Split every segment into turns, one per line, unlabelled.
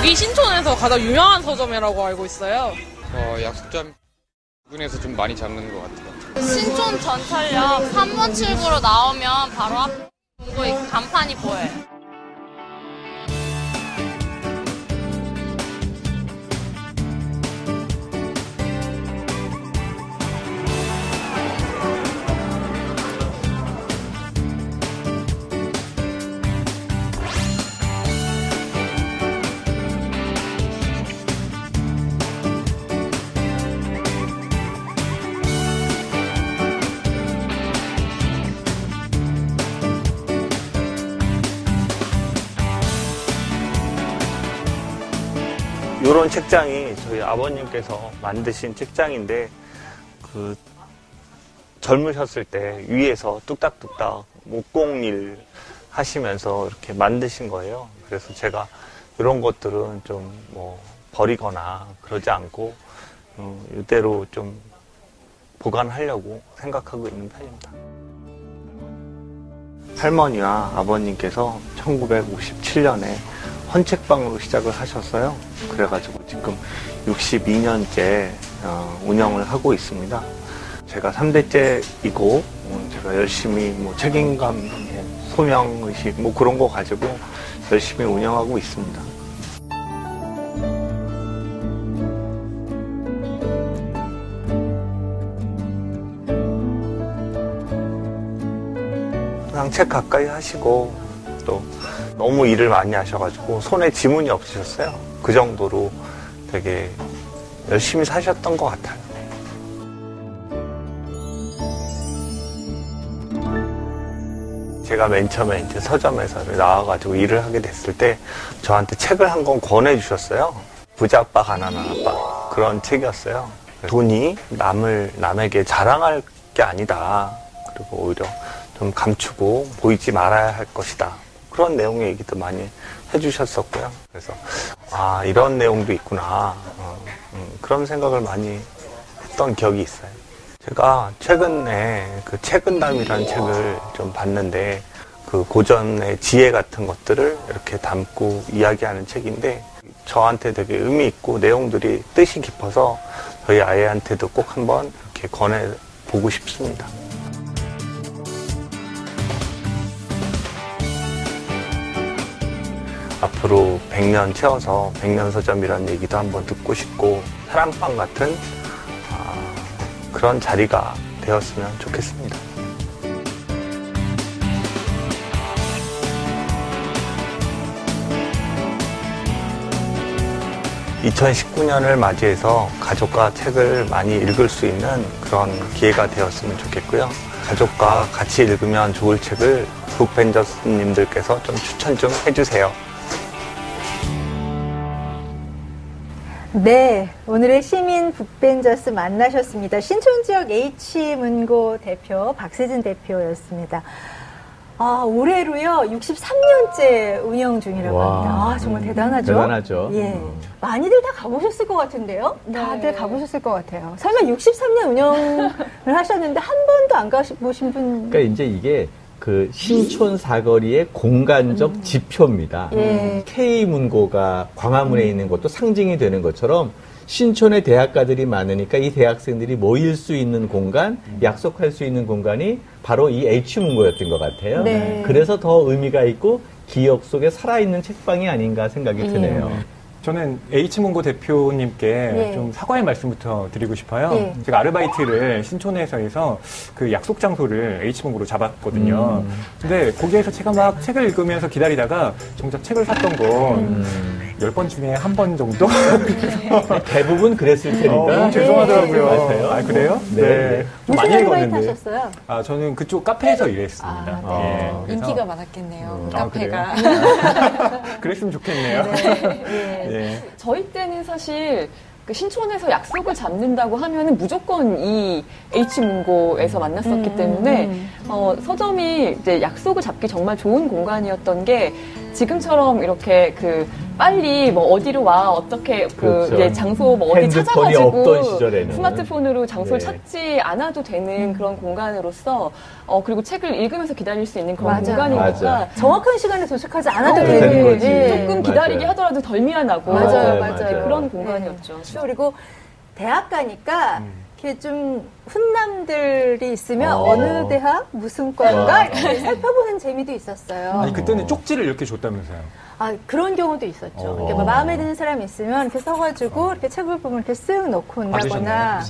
여기 신촌에서 가장 유명한 서점이라고 알고 있어요.
어, 약속점 부분에서 좀 많이 잡는 것 같아요.
신촌 전철역 3번 출구로 나오면 바로 앞 문고 간판이 보여요.
이런 책장이 저희 아버님께서 만드신 책장인데 그 젊으셨을 때 위에서 뚝딱뚝딱 목공일 하시면서 이렇게 만드신 거예요. 그래서 제가 이런 것들은 좀 뭐 버리거나 그러지 않고 어, 이대로 좀 보관하려고 생각하고 있는 편입니다. 할머니와 아버님께서 1957년에 헌책방으로 시작을 하셨어요. 그래가지고 지금 62년째 어, 운영을 하고 있습니다. 제가 3대째이고 음, 제가 열심히 뭐 책임감, 뭐 소명의식 뭐 그런 거 가지고 열심히 운영하고 있습니다. 항상 책 가까이 하시고 또 너무 일을 많이 하셔가지고 손에 지문이 없으셨어요. 그 정도로 되게 열심히 사셨던 것 같아요. 제가 맨 처음에 이제 서점에서 나와가지고 일을 하게 됐을 때 저한테 책을 한 권 권해주셨어요. 부자 아빠 가난한 아빠 그런 책이었어요. 돈이 남을 남에게 자랑할 게 아니다. 그리고 오히려 좀 감추고 보이지 말아야 할 것이다. 그런 내용의 얘기도 많이 해주셨었고요. 그래서 아 이런 내용도 있구나 어, 음, 그런 생각을 많이 했던 기억이 있어요. 제가 최근에 그 최근담이라는 책을 좀 봤는데 그 고전의 지혜 같은 것들을 이렇게 담고 이야기하는 책인데 저한테 되게 의미 있고 내용들이 뜻이 깊어서 저희 아이한테도 꼭 한번 이렇게 권해 보고 싶습니다. 앞으로 100년 채워서 100년 서점이라는 얘기도 한번 듣고 싶고 사랑방 같은 아, 그런 자리가 되었으면 좋겠습니다. (2019년을) 맞이해서 가족과 책을 많이 읽을 수 있는 그런 기회가 되었으면 좋겠고요 가족과 같이 읽으면 좋을 책을 북벤저스님들께서 좀 추천 좀 해주세요.
네, 오늘의 시민 북벤저스 만나셨습니다. 신촌 지역 H문고 대표 박세진 대표였습니다. 아, 올해로요, 63년째 운영 중이라고
와.
합니다. 아, 정말 대단하죠?
대단하죠.
예. 많이들 다 가보셨을 것 같은데요? 다들
네.
가보셨을 것 같아요. 설마 63년 운영을 하셨는데 한 번도 안 가보신 분?
그러니까 이제 이게 그 신촌 사거리의 공간적 지표입니다.
예.
K문고가 광화문에 있는 것도 상징이 되는 것처럼 신촌에 대학가들이 많으니까 이 대학생들이 모일 수 있는 공간, 약속할 수 있는 공간이 바로 이 H문고였던 것 같아요.
네.
그래서 더 의미가 있고 기억 속에 살아있는 책방이 아닌가 생각이
예.
드네요.
저는 H문고 대표님께
예.
좀 사과의 말씀부터 드리고 싶어요.
예.
제가 아르바이트를 신촌에서 해서 그 약속 장소를 H문고로 잡았거든요.
음.
근데 거기에서 제가 막 책을 읽으면서 기다리다가 정작 책을 샀던 건
음.
열 번 중에 한 번 정도?
대부분 그랬을 테니까.
어, 너무 죄송하더라고요.
마세요.
아, 그래요?
네.
네. 좀
무슨
많이 읽었는데.
하셨어요?
아, 저는 그쪽 카페에서 일했습니다.
아,
네.
예, 그래서
인기가 많았겠네요. 그
아,
카페가.
그랬으면 좋겠네요.
네.
예.
저희 때는 사실 그 신촌에서 약속을 잡는다고 하면은 무조건 이 H문고에서 만났었기
음,
때문에
음.
어, 서점이 이제 약속을 잡기 정말 좋은 공간이었던 게 지금처럼 이렇게 그 빨리 뭐 어디로 와 어떻게 그
그렇죠.
이제 장소 뭐 어디 찾아가지고. 스마트폰으로 장소를
네.
찾지 않아도 되는 그런 공간으로서 어 그리고 책을 읽으면서 기다릴 수 있는 그런
맞아요.
공간이니까
맞아.
정확한 시간에 도착하지 않아도
어,
되는
되는 거지.
네.
기다리게 하더라도 덜 미안하고
맞아요,
맞아요,
맞아요.
그런 공간이었죠.
또 그리고 대학 가니까
음.
이렇게 좀 훈남들이 있으면
어.
어. 느 대학 무슨 과인가
와.
이렇게 살펴보는 재미도 있었어요.
아니 그때는 쪽지를 이렇게 줬다면서요.
아 그런 경우도 있었죠.
어.
이렇게 뭐 마음에 드는 사람이 있으면 이렇게 써가지고 이렇게 책을 보면 이렇게 쓱 넣고 온다거나?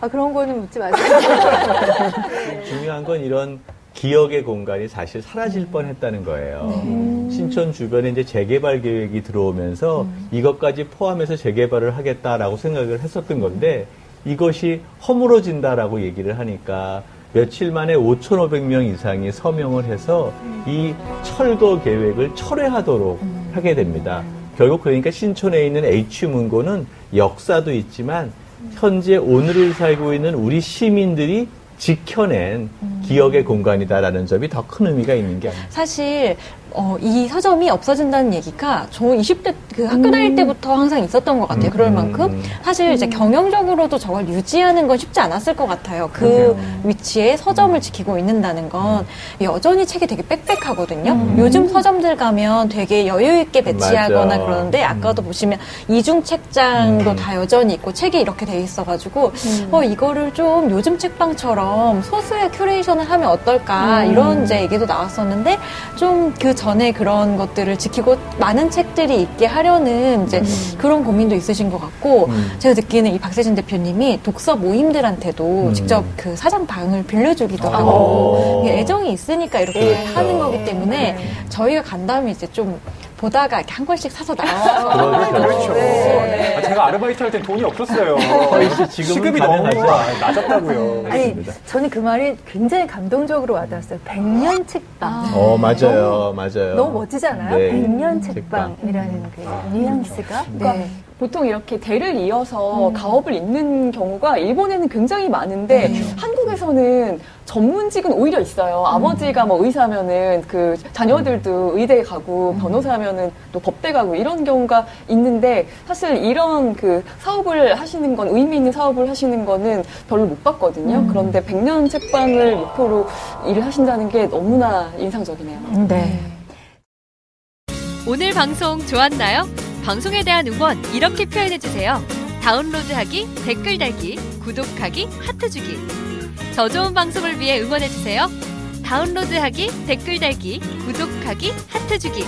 아 그런 거는 묻지 마세요.
중요한 건 이런 기억의 공간이 사실 사라질 뻔했다는 거예요. 신촌 주변에 이제 재개발 계획이 들어오면서 이것까지 포함해서 재개발을 하겠다라고 생각을 했었던 건데 이것이 허물어진다라고 얘기를 하니까 며칠 만에 5,500명 이상이 서명을 해서 이 철거 계획을 철회하도록 하게 됩니다. 결국 그러니까 신촌에 있는 H문고는 역사도 있지만 현재 오늘을 살고 있는 우리 시민들이 지켜낸 기억의 공간이다라는 점이 더 큰 의미가 있는 게 아닙니까?
사실 어, 이 서점이 없어진다는 얘기가 저 20대 그 학교 다닐 때부터 항상 있었던 것 같아요. 그럴
음.
만큼. 사실 이제 경영적으로도 저걸 유지하는 건 쉽지 않았을 것 같아요. 그 위치에 서점을 지키고 있는다는 건. 여전히 책이 되게 빽빽하거든요. 요즘 서점들 가면 되게 여유 있게 배치하거나
맞아.
그러는데 아까도 보시면 이중 책장도 다 여전히 있고 책이 이렇게 돼 있어가지고 어 이거를 좀 요즘 책방처럼 소수의 curation을 하면 어떨까 이런 이제 얘기도 나왔었는데 좀그 전에 그런 것들을 지키고 많은 책들이 있게 하려는 이제 그런 고민도 있으신 것 같고
음.
제가 느끼는 이 박세진 대표님이 독서 모임들한테도
음.
직접 그 사장 방을 빌려주기도
오.
하고 애정이 있으니까 이렇게
그렇죠.
하는 거기 때문에 저희가 간다면 이제 좀 보다가 이렇게 한 권씩 사서 나와서
그렇죠.
그렇죠. 아, 제가 아르바이트 할 땐 돈이 없었어요.
어, 지금은
시급이
가능하죠.
너무 낮았다고요.
아니. 저는 그 말이 굉장히 감동적으로 와닿았어요. 백년 책방.
어, 맞아요. 맞아요.
너무 멋지잖아요.
네.
백년
책방.
책방이라는 그 뉘앙스가.
그러니까
네.
보통 이렇게 대를 이어서 가업을 잇는 경우가 일본에는 굉장히 많은데 한국에서는 전문직은 오히려 있어요. 아버지가 뭐 의사면은 그 자녀들도 의대 가고 변호사면은 또 법대 가고 이런 경우가 있는데 사실 이런 그 사업을 하시는 건 의미 있는 사업을 하시는 거는 별로 못 봤거든요. 그런데 백년 책방을 목표로 일을 하신다는 게 너무나 인상적이네요.
네.
오늘 방송 좋았나요? 방송에 대한 응원 이렇게 표현해 주세요. 다운로드하기, 댓글 달기, 구독하기, 하트 주기. 더 좋은 방송을 위해 응원해주세요. 다운로드하기, 댓글 달기, 구독하기, 하트 주기.